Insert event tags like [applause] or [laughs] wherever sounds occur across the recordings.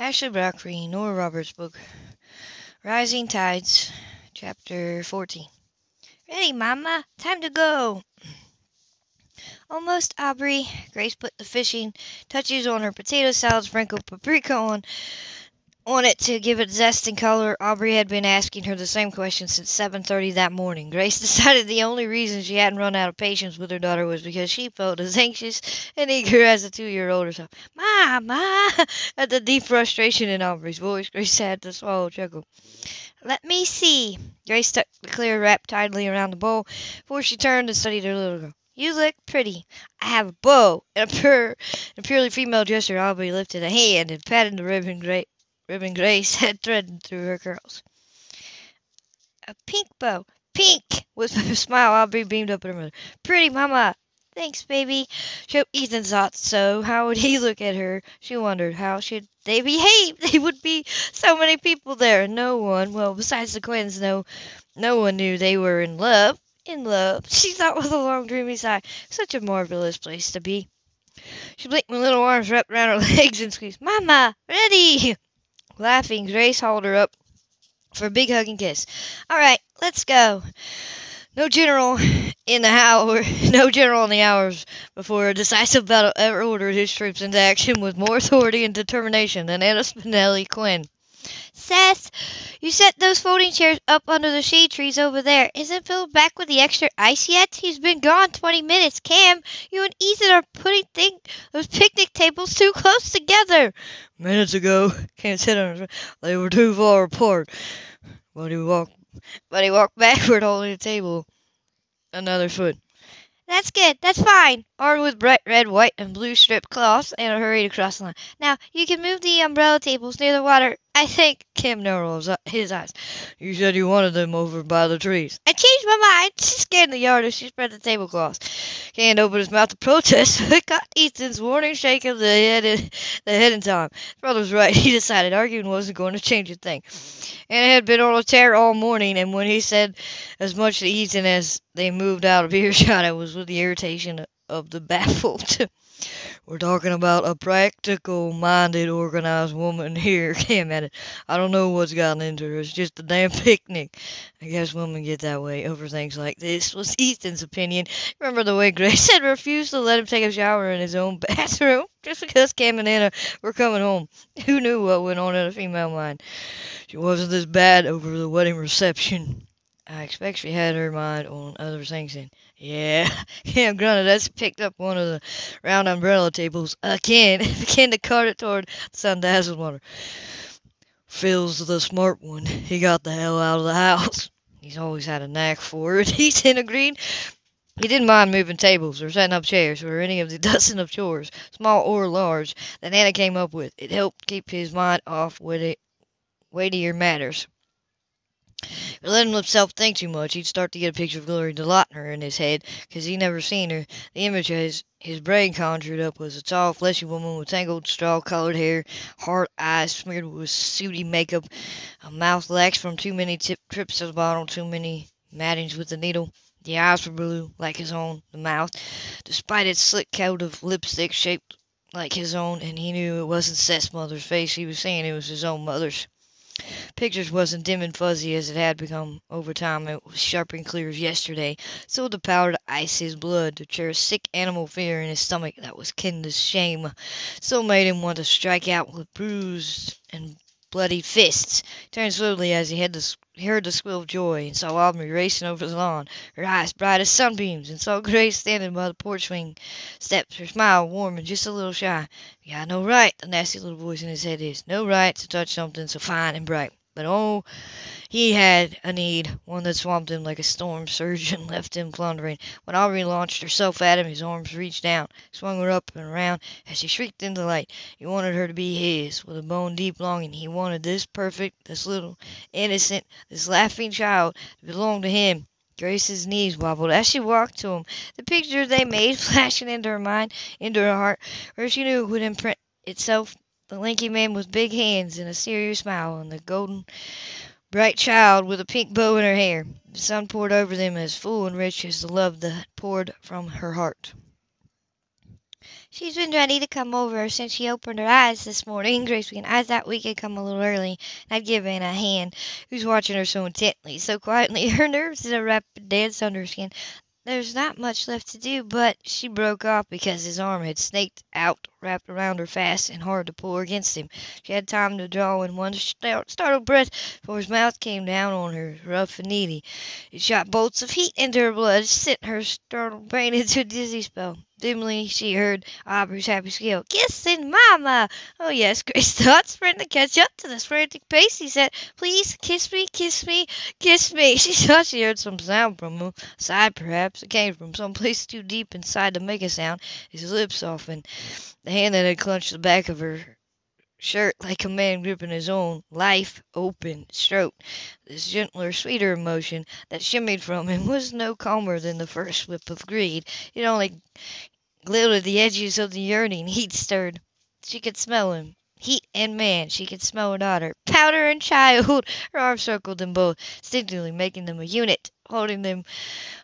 Ashley Brockry, Nora Roberts book, Rising Tides, Chapter 14. Ready, Mama. Time to go. Almost, Aubrey. Grace put the fishing touches on her potato salad, sprinkled paprika on on it to give it zest and color. Aubrey had been asking her the same question since 7:30 that morning. Grace [laughs] decided the only reason she hadn't run out of patience with her daughter was because she felt as anxious and eager as a two-year-old herself. "Ma, ma!" [laughs] At the deep frustration in Aubrey's voice, Grace had to swallow a chuckle. Let me see. Grace tucked the clear wrap tidily around the bowl before she turned and studied her little girl. You look pretty. I have a bow. And a, pure, a purely female gesture, Aubrey lifted a hand and patted the ribbon gra- ribbon Grace [laughs] had threaded through her curls. A pink bow. Pink! With a [laughs] smile, Aubrey beamed up at her mother. Pretty, Mama. Thanks, baby. So Ethan thought so. How would he [laughs] look at her? She wondered. How should they behave? There would be so many people there, and no one, well, besides the Quinns, no, no one knew they were in love. In love, she thought with a long, dreamy sigh. Such a marvelous place to be. She blinked when little arms wrapped around her legs and squeezed. Mama, ready! Laughing, Grace hauled her up for a big hug and kiss. All right, let's go. No general in the hour, [laughs] no general in the hours before a decisive battle ever ordered his troops into action with more authority and determination than Anna Spinelli Quinn. Seth, you set those folding chairs up under the shade trees over there. Isn't Phil back with the extra ice yet? He's been gone 20 minutes. Cam, you and Ethan are putting thing, those picnic tables too close together. Minutes ago, Cam said on his, they were too far apart. But he walked, but he walked [laughs] backward, holding the table another foot. That's good. That's fine. Armed with bright red, white, and blue striped cloths, Anna hurried across the line. Now, you can move the umbrella tables near the water. I think Kim narrowed his eyes. You said you wanted them over by the trees. I changed my mind. She scanned the yard as she spread the tablecloths. Can't open his mouth to protest, [laughs] but got Ethan's warning shake of the head, in, the head in time. His brother was right. [laughs] He decided arguing wasn't going to change a thing. Anna had been on a tear all morning, and when he said as much to Ethan as they moved out of [laughs] earshot, it was with the irritation of the baffled. [laughs] We're talking about a practical minded, organized woman here, [laughs] Cam added. I don't know what's gotten into her. It's just a damn picnic. I guess women get that way over things like this, was Ethan's opinion. Remember the way Grace [laughs] had refused to let him take a shower in his own bathroom just because Cam and Anna were coming home? Who knew what went on in a female mind? She wasn't this bad over the wedding reception. I expect she had her mind on other things then. Yeah, grunted as he picked up one of the round umbrella tables again [laughs] and began to cart it toward the sun dazzled water. Phil's the smart one. He got the hell out of the house. [laughs] He's always had a knack for it, [laughs] Ethan agreed. He didn't mind moving tables or setting up chairs or any of the dozen of chores, small or large, that Anna came up with. It helped keep his mind off weightier matters. He let himself think too much, he'd start to get a picture of Gloria DeLauter in his head, 'cause he never seen her. The image his, his brain conjured up was a tall, fleshy woman with tangled, straw-colored hair, hard eyes smeared with sooty makeup, a mouth lax from too many tip, trips to the bottle, too many mattings with the needle. The eyes were blue, like his own, the mouth, despite its slick coat of lipstick shaped like his own, and he knew it wasn't Seth's mother's face he was seeing, it was his own mother's. Pictures wasn't dim and fuzzy as it had become over time. It was sharp and clear as yesterday. So the powder to ice his blood, to a sick animal fear in his stomach that was kin to shame. So made him want to strike out with bruised and bloody fists. He turned slowly as he had the, heard the squeal of joy and saw Aubrey racing over the lawn, her eyes bright as sunbeams, and saw Grace standing by the porch swing steps, her smile warm and just a little shy. You got no right, the nasty little voice in his head is, no right to touch something so fine and bright. But oh, he had a need, one that swamped him like a storm surge and [laughs] left him floundering. When Aubrey launched herself at him, his arms reached down, swung her up and around as she shrieked in delight. He wanted her to be his, with a bone-deep longing. He wanted this perfect, this little, innocent, this laughing child to belong to him. Grace's knees wobbled as she walked to him, the picture they made [laughs] flashing into her mind, into her heart, where she knew it would imprint itself the lanky man with big hands and a serious smile, and the golden, bright child with a pink bow in her hair. The sun poured over them as full and rich as the love that poured from her heart. She's been ready to come over since she opened her eyes this morning, Grace began. I thought we could come a little early, I'd give Anna a hand, who's watching her so intently, so quietly. [laughs] Her nerves did a rapid dance under her skin. There's not much left to do, but she broke off because his arm had snaked out, wrapped around her fast and hard to pull against him. She had time to draw in one startled breath before his mouth came down on her, rough and needy. It shot bolts of heat into her blood, sent her startled brain [laughs] into a dizzy spell. Dimly she heard Aubrey's happy squeal, Kissing Mama! Oh, yes, Grace [laughs] thought, sprinting to catch up to this frantic pace. He said, Please, kiss me, kiss me, kiss me. [laughs] She thought she heard some sound from him, sigh perhaps. It came from some place too deep inside to make a sound. His lips softened. The hand that had clutched the back of her shirt like a man gripping his own life open stroked. This gentler, sweeter emotion that shimmied from him was no calmer than the first whip of greed. It only glittered the edges of the yearning heat stirred. She could smell him. Heat and man, she could smell her daughter. Powder and child! [laughs] Her arms circled them both, instinctively making them a unit, holding them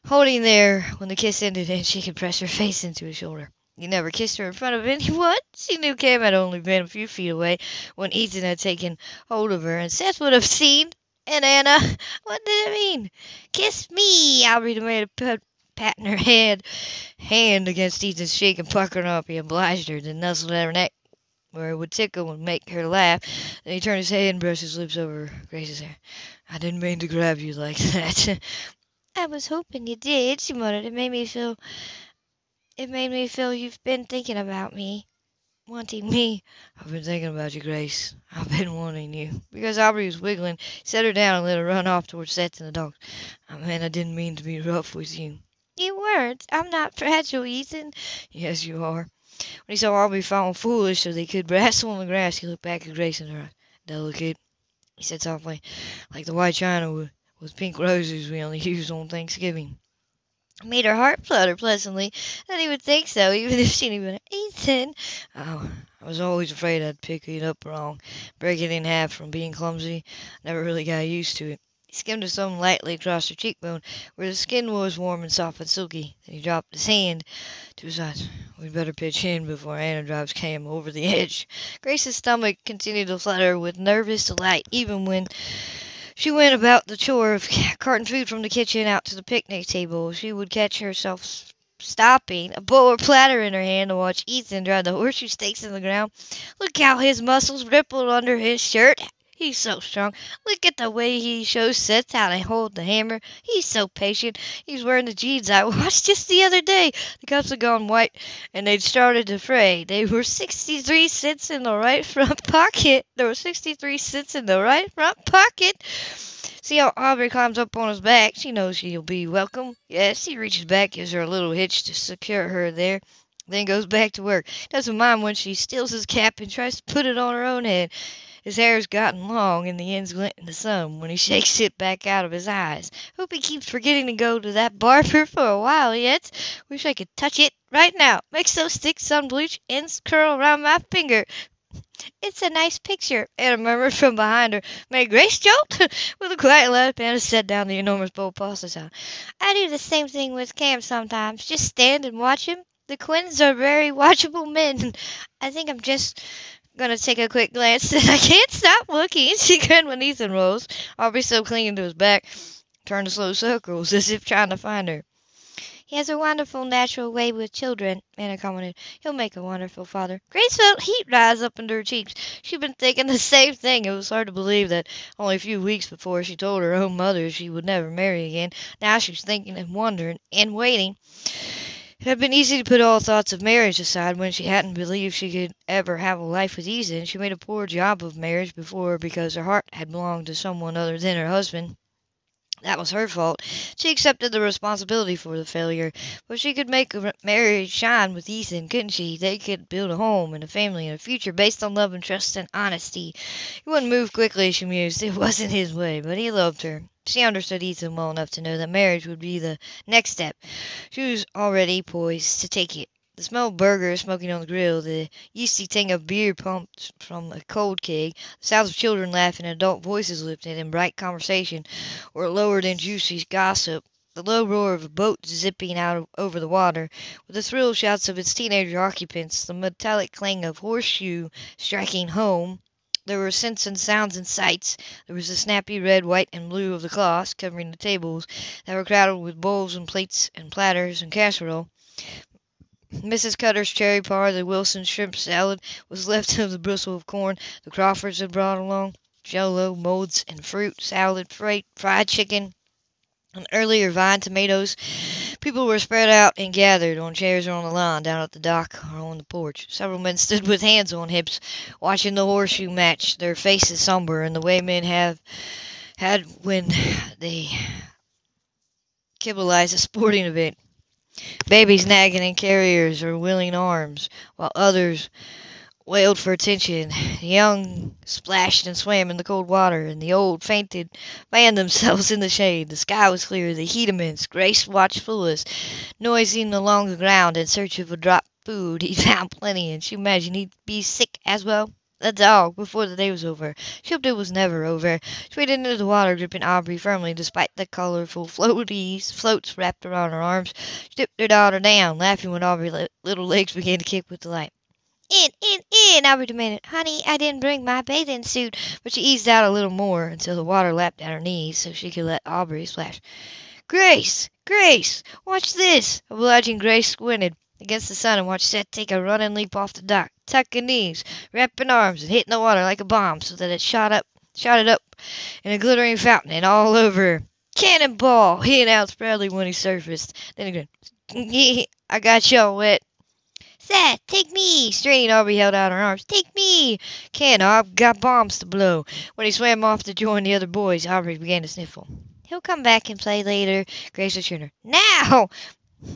holding there when the kiss ended and she could press her face into his shoulder. He never kissed her in front of [laughs] anyone. She knew Cam had only been a few feet away when Ethan had taken hold of her, and Seth would have seen. And Anna, [laughs] what did it mean? Kiss me! Aubrey demanded, patting her head, hand against Ethan's cheek and puckering up. He obliged her, then nuzzled at her neck where it would tickle and make her laugh. Then he turned his head and brushed his lips over Grace's hair. I didn't mean to grab you like [laughs] that. I was hoping you did, she muttered. It made me feel it made me feel you've been thinking about me. Wanting me. I've been thinking about you, Grace. I've been wanting you. Because Aubrey was wiggling, set her down and let her run off towards Seth and the dogs. I mean, I didn't mean to be rough with you. You weren't. I'm not fragile, Ethan. Yes, you are. When he saw Aubrey falling foolish so they could wrestle on the grass, he looked back at Grace and her. Delicate, he said softly, like the white china with, with pink roses we only use on Thanksgiving made her heart flutter pleasantly that he would think so, even [laughs] if she knew it. Ethan! Oh, I was always afraid I'd pick it up wrong, break it in half from being clumsy. Never really got used to it. He skimmed his thumb lightly across her cheekbone, where the skin was warm and soft and silky. Then he dropped his hand to his eyes. We'd better pitch in before Anna drives Cam over the [laughs] edge. Grace's stomach continued to flutter with nervous delight, even when she went about the chore of [laughs] carting food from the kitchen out to the picnic table. She would catch herself stopping, a bowl or platter in her hand, to watch Ethan drive the horseshoe stakes in the ground. Look how his muscles rippled under his shirt. He's so strong. Look at the way he shows Seth how to hold the hammer. He's so patient. He's wearing the jeans I [laughs] watched just the other day. The cups had gone white, and they'd started to fray. They were 63 cents in the right front [laughs] pocket. There were 63 cents in the right front pocket. See how Aubrey climbs up on his back. She knows she'll be welcome. Yes, he reaches back, gives her a little hitch to secure her there then goes back to work. Doesn't mind when she steals his cap and tries to put it on her own head. His hair's gotten long and the ends glint in the sun when he [laughs] shakes it back out of his eyes. Hope he keeps forgetting to go to that barber [laughs] for a while yet. Wish I could touch it right now. Makes those thick sun bleach ends curl around my finger. It's a nice picture, Anna murmured from behind her. May Grace jolt? [laughs] with a quiet laugh, Anna set down the enormous bowl of pasta. I do the same thing with Cam sometimes. Just stand and watch him. The Quinns are very watchable men. I think I'm just gonna take a quick glance, [laughs] and I can't stop looking. [laughs] She grinned when Ethan rose, Aubrey still clinging to his back, turned to slow circles [laughs] as if trying to find her. He has a wonderful natural way with children, Anna commented. He'll make a wonderful father. Grace felt heat rise up into her cheeks. She'd been thinking the same thing. It was hard to believe that only a few weeks before she told her own mother she would never marry again. Now she was thinking and wondering and waiting. It had been easy to put all thoughts of marriage aside when she hadn't believed she could ever have a life with Ethan. She made a poor job of marriage before because her heart had belonged to someone other than her husband. That was her fault. She accepted the responsibility for the failure. But she could make a marriage shine with Ethan, couldn't she? They could build a home and a family and a future based on love and trust and honesty. He wouldn't move quickly, she mused. It wasn't his way, but he loved her. She understood Ethan well enough to know that marriage would be the next step. She was already poised to take it. The smell of burgers smoking on the grill, the yeasty tang of beer pumped from a cold keg, the sounds of children laughing and adult voices lifted in bright conversation or lowered in juicy gossip, the low roar of a boat zipping out over the water, with the thrill shouts of its teenage occupants, the metallic clang of horseshoe striking home. There were scents and sounds and sights. There was the snappy red, white, and blue of the cloths covering the tables that were crowded with bowls and plates and platters and casserole. Mrs. Cutter's cherry pie, the Wilson shrimp salad was left [laughs] of the bristle of corn the Crawfords had brought along, jello, molds, and fruit, salad, fried, fried chicken, and earlier vine tomatoes. People were spread out and gathered on chairs or on the lawn, down at the dock or on the porch. Several men [laughs] stood with hands on hips, watching the horseshoe match, their faces somber in the way men have had when they civilize a sporting event. Babies nagging in carriers or willing arms, while others wailed for attention. The young splashed and swam in the cold water, and the old fainted, fanned themselves in the shade. The sky was clear, the heat immense. Grace watched Phyllis, nosing along the ground in search of a drop food. [laughs] He found plenty, and she imagined he'd be sick as well. The dog, before the day was over. She hoped it was never over. She waded into the water, gripping Aubrey firmly, despite the colorful floaties, floats wrapped around her arms. She dipped her daughter down, laughing when Aubrey's little legs began to kick with delight. In, in, in, Aubrey demanded. Honey, I didn't bring my bathing suit. But she eased out a little more until the water lapped at her knees so she could let Aubrey splash. Grace! Grace! Watch this! Obliging Grace squinted against the sun and watch Seth take a running leap off the dock, tucking knees, wrapping arms, and hitting the water like a bomb so that it shot up, shot it up in a glittering fountain and all over. Cannonball! He announced proudly when he surfaced. Then he grinned. I got y'all wet. Seth, take me! Straining Aubrey held out her arms. Take me! Can't, I've got bombs to blow. When he swam off to join the other boys, Aubrey began to sniffle. He'll come back and play later, Grace assured her. Now!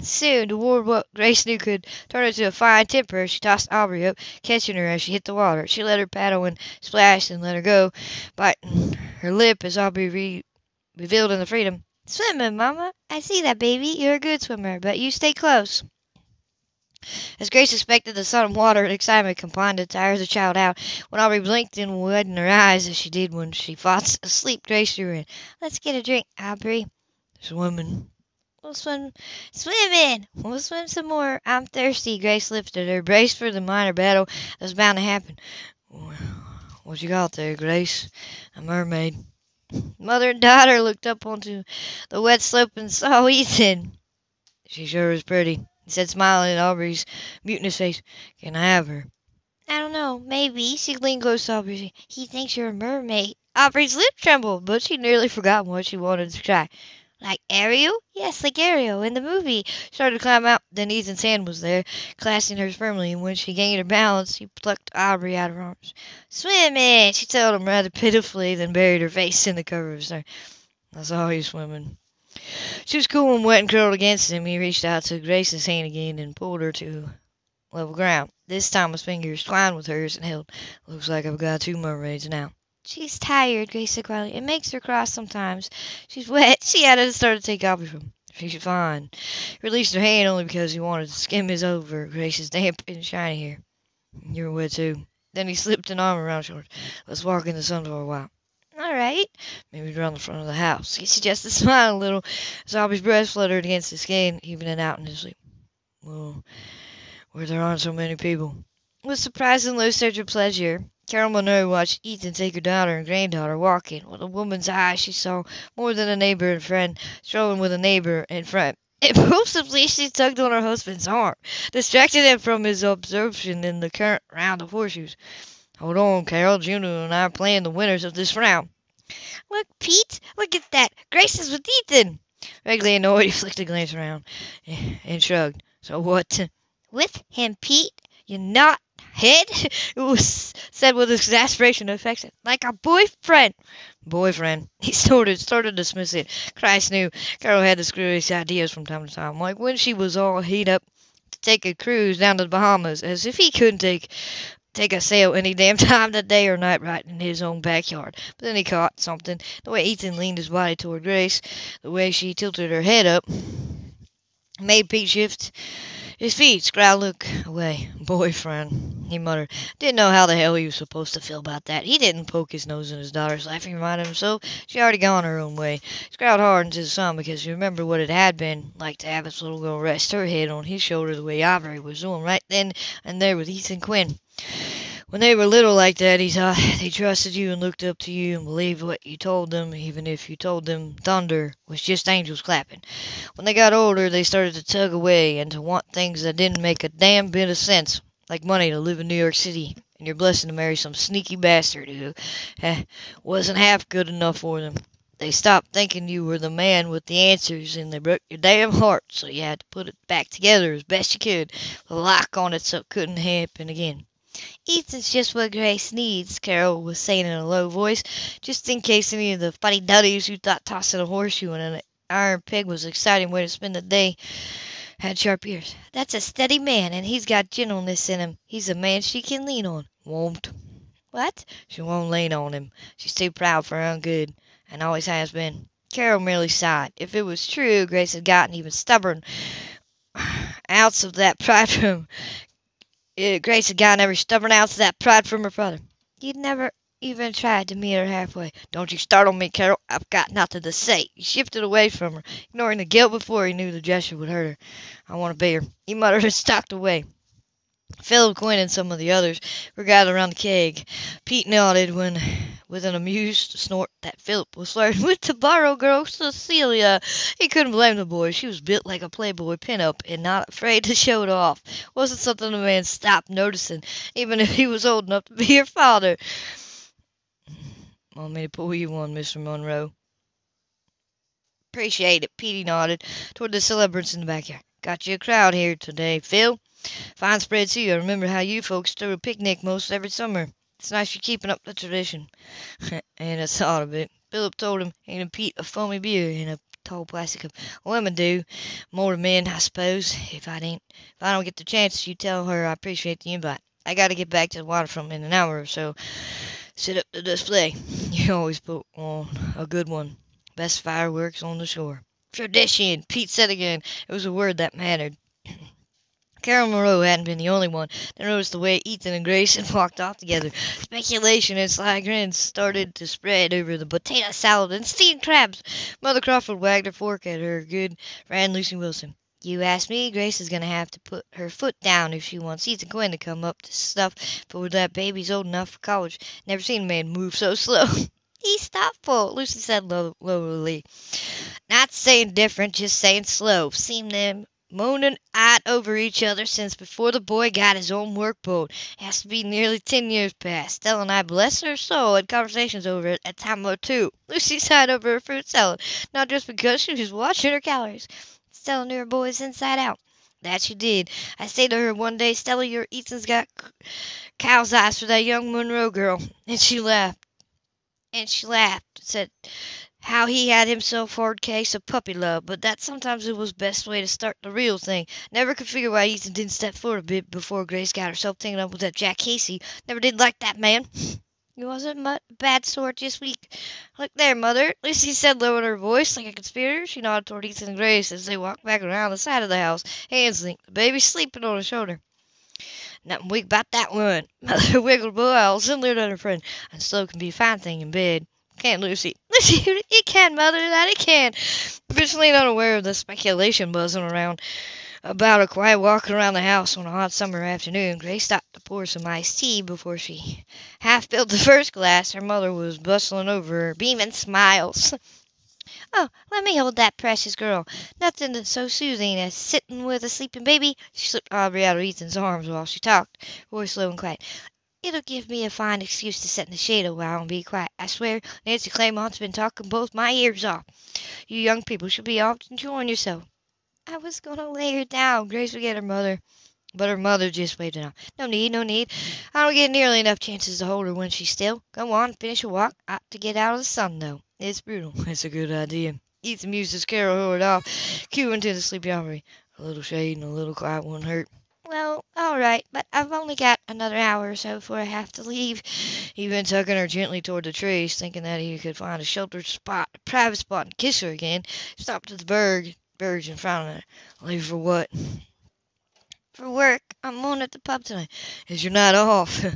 Soon, toward what Grace knew could turn her to a fine temper, she tossed Aubrey up, catching her as she hit the water. She let her paddle and splash and let her go, biting her lip as Aubrey re- revealed in the freedom. Swimming, Mama. I see that, baby. You're a good swimmer, but you stay close. As Grace suspected, the sun and water and excitement combined to tire the child out. When Aubrey blinked and widened her eyes, as she did when she fought asleep, Grace drew in. Let's get a drink, Aubrey. Swimming. We'll swim, swimming. We'll swim some more. I'm thirsty. Grace lifted her, braced for the minor battle that was bound to happen. What you got there, Grace? A mermaid. Mother and daughter looked up onto the wet slope and saw [laughs] Ethan. She sure is pretty, he said, smiling at Aubrey's mutinous face. Can I have her? I don't know. Maybe. She leaned close to Aubrey. He thinks you're a mermaid. Aubrey's lip trembled, but she nearly forgot what she wanted to try. Like Ariel? Yes, like Ariel in the movie. She started to climb out, then Ethan's hand was there, clasping hers firmly, and when she gained her balance, he plucked Aubrey out of her arms. Swimming, she told him rather pitifully, then buried her face in the cover of his hair. I saw you swimming. She was cool and wet and curled against him. He reached out, took Grace's hand again, and pulled her to level ground. This time his fingers twined with hers and held. Looks like I've got two mermaids now. She's tired, Grace said quietly. It makes her cross sometimes. She's wet. She added and started to take off him. She's fine. He released her hand only because he wanted to skim his over Grace's damp and shiny hair. You're wet too. Then he slipped an arm around her. Let's walk in the sun for a while. All right. Maybe around the front of the house. He suggested, [laughs] smiling a little, as breast fluttered against his skin, evening out in his sleep. Well, where there aren't so many people. With surprising low surge of pleasure, Carol Monroe watched Ethan take her daughter and granddaughter walking. With a woman's eye, she saw more than a neighbor and friend, strolling with a neighbor in front. [laughs] Impulsively, she tugged on her husband's arm, distracting him from his absorption in the current round of horseshoes. Hold on, Carol. Juno and I are playing the winners of this round. Look, Pete, look at that. Grace is with Ethan. Vaguely annoyed, [laughs] he flicked a glance around and shrugged. So what? With him, Pete. You're not head? [laughs] It was said with exasperation and affection. Like a boyfriend. Boyfriend. [laughs] He started, started to dismiss it. Christ knew Carol had the screwiest ideas from time to time, like when she was all heat up to take a cruise down to the Bahamas, as if he couldn't take take a sail any damn [laughs] time of day or night right in his own backyard. But then he caught something. The way Ethan leaned his body toward Grace, the way she tilted her head up, made Pete shift His feet, Scrowd look away. Boyfriend, he muttered. Didn't know how the hell he was supposed to feel about that. He didn't poke his nose in his daughter's life. He reminded himself she already gone her own way. Scrowd hardened his son because he remembered what it had been like to have his little girl rest her head on his shoulder the way Aubrey was doing right then and there with Ethan Quinn. When they were little like that, he thought [laughs] they trusted you and looked up to you and believed what you told them, even if you told them thunder was just angels clapping. When they got older, they started to tug away and to want things that didn't make a damn bit of sense, like money to live in New York City and your blessing to marry some sneaky bastard who eh, wasn't half good enough for them. They stopped thinking you were the man with the answers, and they broke your damn heart, so you had to put it back together as best you could, lock on it so it couldn't happen again. Ethan's just what Grace needs, Carol was saying in a low voice, just in case any of the funny duddies who thought tossing a horseshoe in an iron pig was an exciting way to spend the day had sharp ears. That's a steady man, and he's got gentleness in him. He's a man she can lean on. Won't. What? She won't lean on him. She's too proud for her own good, and always has been. Carol merely sighed. If it was true, Grace had gotten even stubborn [sighs] ounce of that [laughs] pride from Grace had gotten every stubborn ounce of that pride from her father. He'd never even tried to meet her halfway. Don't you startle me, Carol. I've got nothing to say. He shifted away from her, ignoring the guilt before he knew the gesture would hurt her. I want to be beer. He muttered and stalked away. Philip Quinn and some of the others were gathered around the keg. Pete nodded when, with an amused snort, that Philip was flirting with the borrow girl Cecilia. He couldn't blame the boy. She was built like a Playboy pinup and not afraid to show it off. Wasn't something the man stopped noticing, even if he was old enough to be her father. Want me to pull you one, Mr. Monroe? Appreciate it. Petey nodded toward the celebrants in the backyard. Got you a crowd here today, Phil. Fine spread too. I remember how you folks threw a picnic most every summer. It's nice you're keeping up the tradition. [laughs] and I thought of it. Philip told him and Pete a foamy beer in a tall plastic cup. Women do. More men, I suppose. If I ain't, if I don't get the chance, you tell her I appreciate the invite. I got to get back to the waterfront in an hour or so. Set up the display. [laughs] You always put on a good one. Best fireworks on the shore. Tradition, Pete said again. It was a word that mattered. Carol Monroe hadn't been the only one to notice the way Ethan and Grace had [laughs] walked off together. Speculation and sly grins started to spread over the potato salad and steamed crabs. Mother Crawford wagged her fork at her good friend Lucy Wilson. You ask me, Grace is going to have to put her foot down if she wants Ethan Quinn to come up to stuff before that baby's old enough for college. Never seen a man move so slow. [laughs] He's thoughtful, Lucy said low- lowly. Not saying different, just saying slow. Seen them mooning at over each other since before the boy got his own work boat. Has to be nearly ten years past. Stella and I, bless her soul, had conversations over it at time or two. Lucy sighed over her fruit salad, not just because she was watching her calories. Stella knew her boys inside out. That she did. I say to her one day, Stella, your Ethan's got cow's eyes for that young Monroe girl. And she laughed. And she laughed, said how he had himself hard case of puppy love, but that sometimes it was best way to start the real thing. Never could figure why Ethan didn't step forward a bit before Grace got herself taken up with that Jack Casey. Never did like that man. He wasn't a bad sort, just weak. Look there, Mother, Lucy said low in her voice, like a conspirator. She nodded toward Ethan and Grace as they walked back around the side of the house, hands linked, the baby sleeping on her shoulder. Nothing weak about that one. [laughs] Mother wiggled both eyes and leered at her friend. And slow can be a fine thing in bed. Can't Lucy? [laughs] Lucy, it can, Mother, that it can. Officially unaware of the speculation buzzing around about a quiet walk around the house on a hot summer afternoon, Grace stopped to pour some iced tea before she half filled the first glass. Her mother was bustling over her, beaming smiles. [laughs] Oh, let me hold that precious girl. Nothing so soothing as sitting with a sleeping baby. She slipped Aubrey out of Ethan's arms while she talked, voice low and quiet. It'll give me a fine excuse to sit in the shade a while and be quiet. I swear, Nancy Claymont's been talking both my ears off. You young people should be off enjoying yourself. I was going to lay her down. Grace would get her mother. But her mother just waved it off. No need, no need. I don't get nearly enough chances to hold her when she's still. Go on, finish your walk. Ought to get out of the sun, though. It's brutal. [laughs] It's a good idea. Ethan mused as Carol hurried off, cueing to the sleepy Aubrey. A little shade and a little quiet won't hurt. Well, all right, but I've only got another hour or so before I have to leave. He been tugging her gently toward the trees, thinking that he could find a sheltered spot, a private spot, and kiss her again. Stopped at the berg, birds in front of her. Leave for what? for work. I'm on at the pub tonight. Is your night off? [laughs]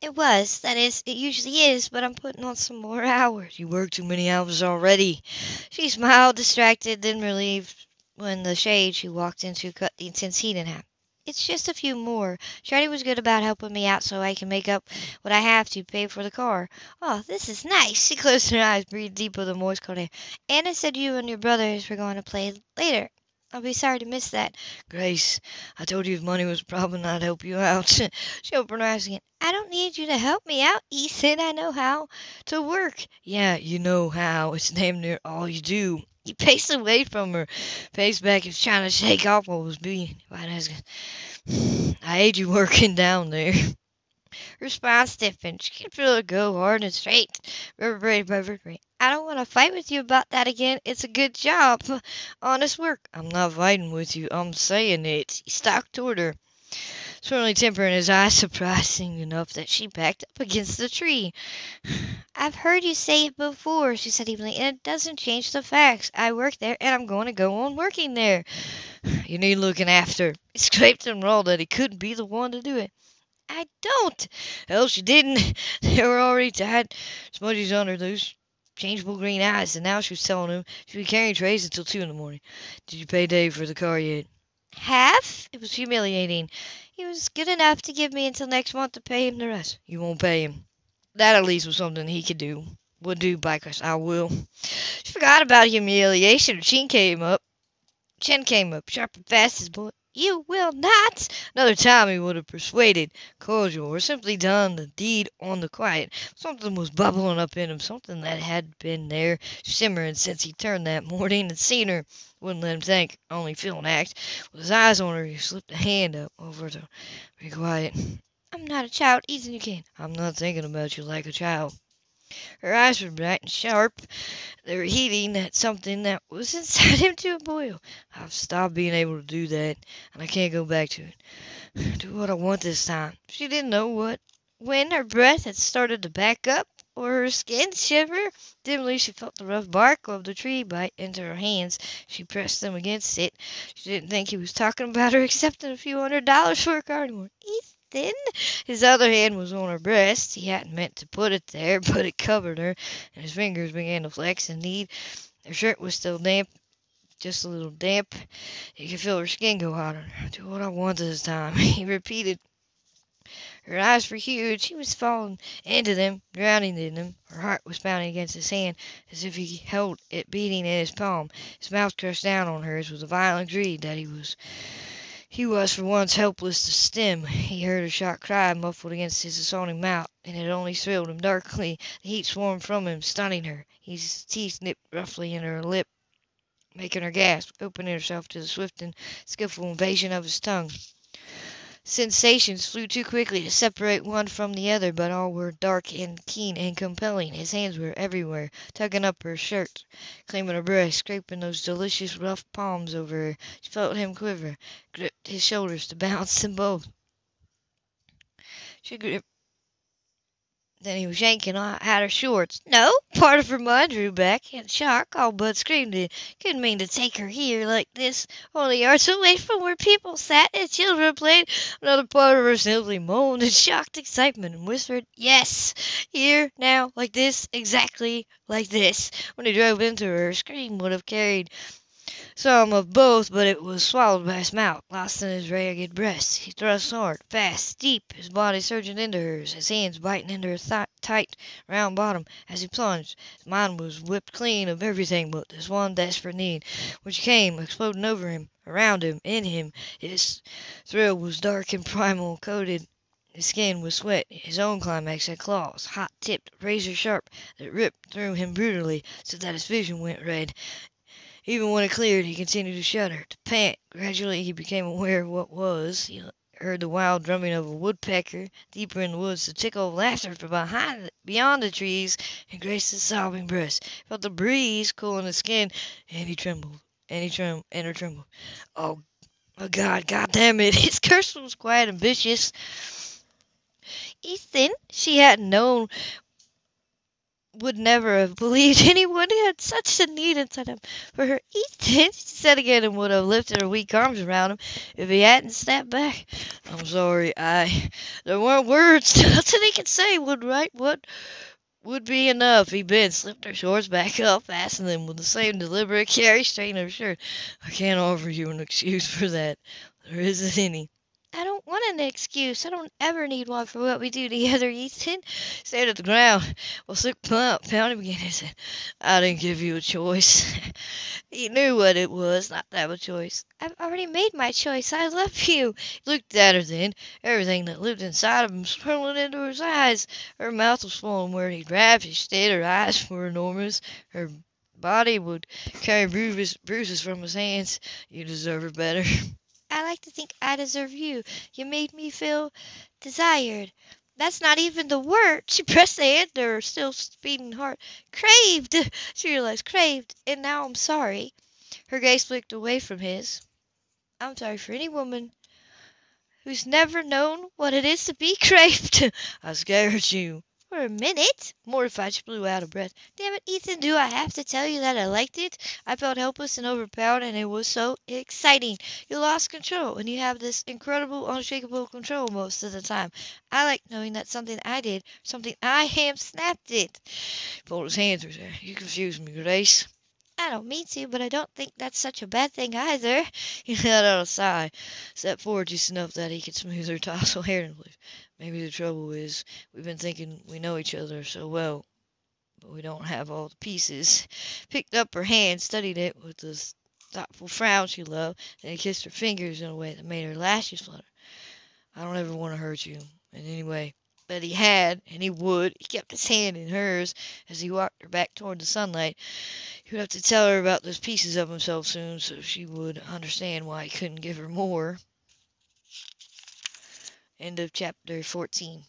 It was. That is, it usually is, but I'm putting on some more hours. you work too many hours already. She smiled, distracted, then relieved when the shade she walked into cut the intense heat in half. It's just a few more. Shreddy was good about helping me out so I can make up what I have to pay for the car. Oh, this is nice. [laughs] She closed her eyes, breathed deep the moist cold air. Anna said you and your brothers were going to play later. I'll be sorry to miss that. Grace, I told you if money was a problem, I'd help you out. [laughs] she opened her eyes again. I don't need you to help me out, Ethan. I know how to work. Yeah, you know how. It's damn near all you do. He paced away from her, paced back, and trying to shake off what was being. [sighs] I hate you working down there. Her spine stiffened. She could feel it go hard and straight. Reverberate, reverberate. I don't want to fight with you about that again. It's a good job. Honest work. I'm not fighting with you. I'm saying it. He stalked toward her, swirling temper in his eyes, surprising enough that she backed up against the tree. I've heard you say it before, she said evenly, and it doesn't change the facts. I work there, and I'm going to go on working there. You need looking after. He scraped and rolled that he couldn't be the one to do it. I don't. Hell, she didn't. [laughs] They were already tied. Smudges on her loose changeable green eyes, and now she was telling him she'd be carrying trays until two in the morning. Did you pay Dave for the car yet? Half? It was humiliating. He was good enough to give me until next month to pay him the rest. You won't pay him. That at least was something he could do. Would do, Bikers. I will. She forgot about humiliation. Chin came up. Chin came up, sharp and fast as bullet. You will not. Another time he would have persuaded, cordial, or simply done the deed on the quiet. Something was bubbling up in him, something that had been there, simmering since he turned that morning and seen her. Wouldn't let him think, only feel and act. With his eyes on her, he slipped a hand up over to be quiet. I'm not a child, Ethan, you can. I'm not thinking about you like a child. Her eyes were bright and sharp. They were heating at something that was [laughs] inside him to a boil. I've stopped being able to do that, and I can't go back to it. [sighs] Do what I want this time. She didn't know what. When her breath had started to back up, or her skin shiver. Dimly she felt the rough bark of the tree bite into her hands. She pressed them against it. She didn't think he was talking about her [laughs] accepting a few hundred dollars for a car anymore. Then his other hand was on her breast. He hadn't meant to put it there, [laughs] but it covered her, and his fingers began to flex and knead. Her shirt was still damp, just a little damp. He could feel her skin go hotter. Do what I want this time, [laughs] he repeated. Her eyes were huge. He was falling into them, drowning in them. Her heart was pounding against his hand as if he held it beating in his palm. His mouth crushed down on hers with a violent greed that he was he was for once helpless to stem. He heard her shocked cry muffled against his assaulting mouth, and it only thrilled him darkly. The heat swarmed from him, stunning her. His teeth nipped roughly in her lip, making her gasp, opening herself to the swift and skillful invasion of his tongue. Sensations flew too quickly to separate one from the other, but all were dark and keen and compelling. His hands were everywhere, tugging up her shirt, claiming her breast, scraping those delicious rough palms over her. She felt him quiver, gripped his shoulders to balance them both. She gripped then he was yanking out her shorts. No, part of her mind drew back in shock, all but screamed it. Couldn't mean to take her here like this, only yards away from where people sat and children played. Another part of her simply moaned in shocked excitement and whispered, Yes, here, now, like this, exactly like this. When he drove into her, her scream would have carried some of both, but it was swallowed by his mouth, lost in his ragged breast. He thrust hard, fast, deep, his body surging into hers, his hands biting into her th- tight, round bottom as he plunged. His mind was whipped clean of everything but this one desperate need, which came exploding over him, around him, in him. His thrill was dark and [laughs] primal, coated his skin was sweat. His own climax had claws, hot tipped, razor sharp, that ripped through him brutally, so that his vision went red. Even when it cleared, he continued to shudder, to pant. Gradually he became aware of what was. He heard the wild drumming of a woodpecker deeper in the woods, the tickle of laughter from behind, beyond the trees, and Grace's sobbing breast. He felt the breeze cooling his skin, and he trembled, and he trembled, and her trembled. Oh, oh God, God damn it! [laughs] His curse was quiet and vicious. Ethan, she hadn't known would never have believed [laughs] anyone had such a need inside him for her Ethan, she said again, and would have lifted her weak arms around him if he hadn't snapped back. I'm sorry, I. There weren't words. [laughs] Nothing he could say would write what would be enough. He bent, slipped her shorts back up, fastened them with the same deliberate care he straightened her shirt. I can't offer you an excuse for that. There isn't any. I don't want an excuse. I don't ever need one for what we do together, Ethan. Stared at the ground. Well, Slick pounded him again said, I didn't give you a choice. [laughs] he knew what it was, not to have a choice. I've already made my choice. I love you. He looked at her then. Everything that lived inside of him swirled into his eyes. Her mouth was swollen where he grabbed. She stayed. Her eyes were enormous. Her body would carry bruises, bruises from his hands. You deserve her better. [laughs] I like to think I deserve you. You made me feel desired. That's not even the word. [laughs] She pressed the hand to her still beating heart. Craved, [laughs] she realized. Craved. And now I'm sorry. Her gaze flicked away from his. I'm sorry for any woman who's never known what it is to be [laughs] craved. I scared you. For a minute. Mortified, blew out of breath. Damn it, Ethan, do I have to tell you that I liked it? I felt helpless and overpowered, and it was so exciting. You lost control, and you have this incredible, unshakable control most of the time. I like knowing that something I did, something I am, snapped it. Pulled his hands through there. You confuse me, Grace. I don't mean to, but I don't think that's such a bad thing either. [laughs] He let out a sigh, stepped forward just enough that he could smooth her [laughs] tousled hair and believe. Maybe the trouble is we've been thinking we know each other so well, but we don't have all the pieces. [laughs] Picked up her hand, studied it with the thoughtful frown she loved, then he kissed her fingers in a way that made her lashes flutter. I don't ever want to hurt you in any way. But he had, and he would. He kept his hand in hers as he walked her back toward the sunlight. He would have to tell her about those pieces of himself soon, so she would understand why he couldn't give her more. End of chapter 14.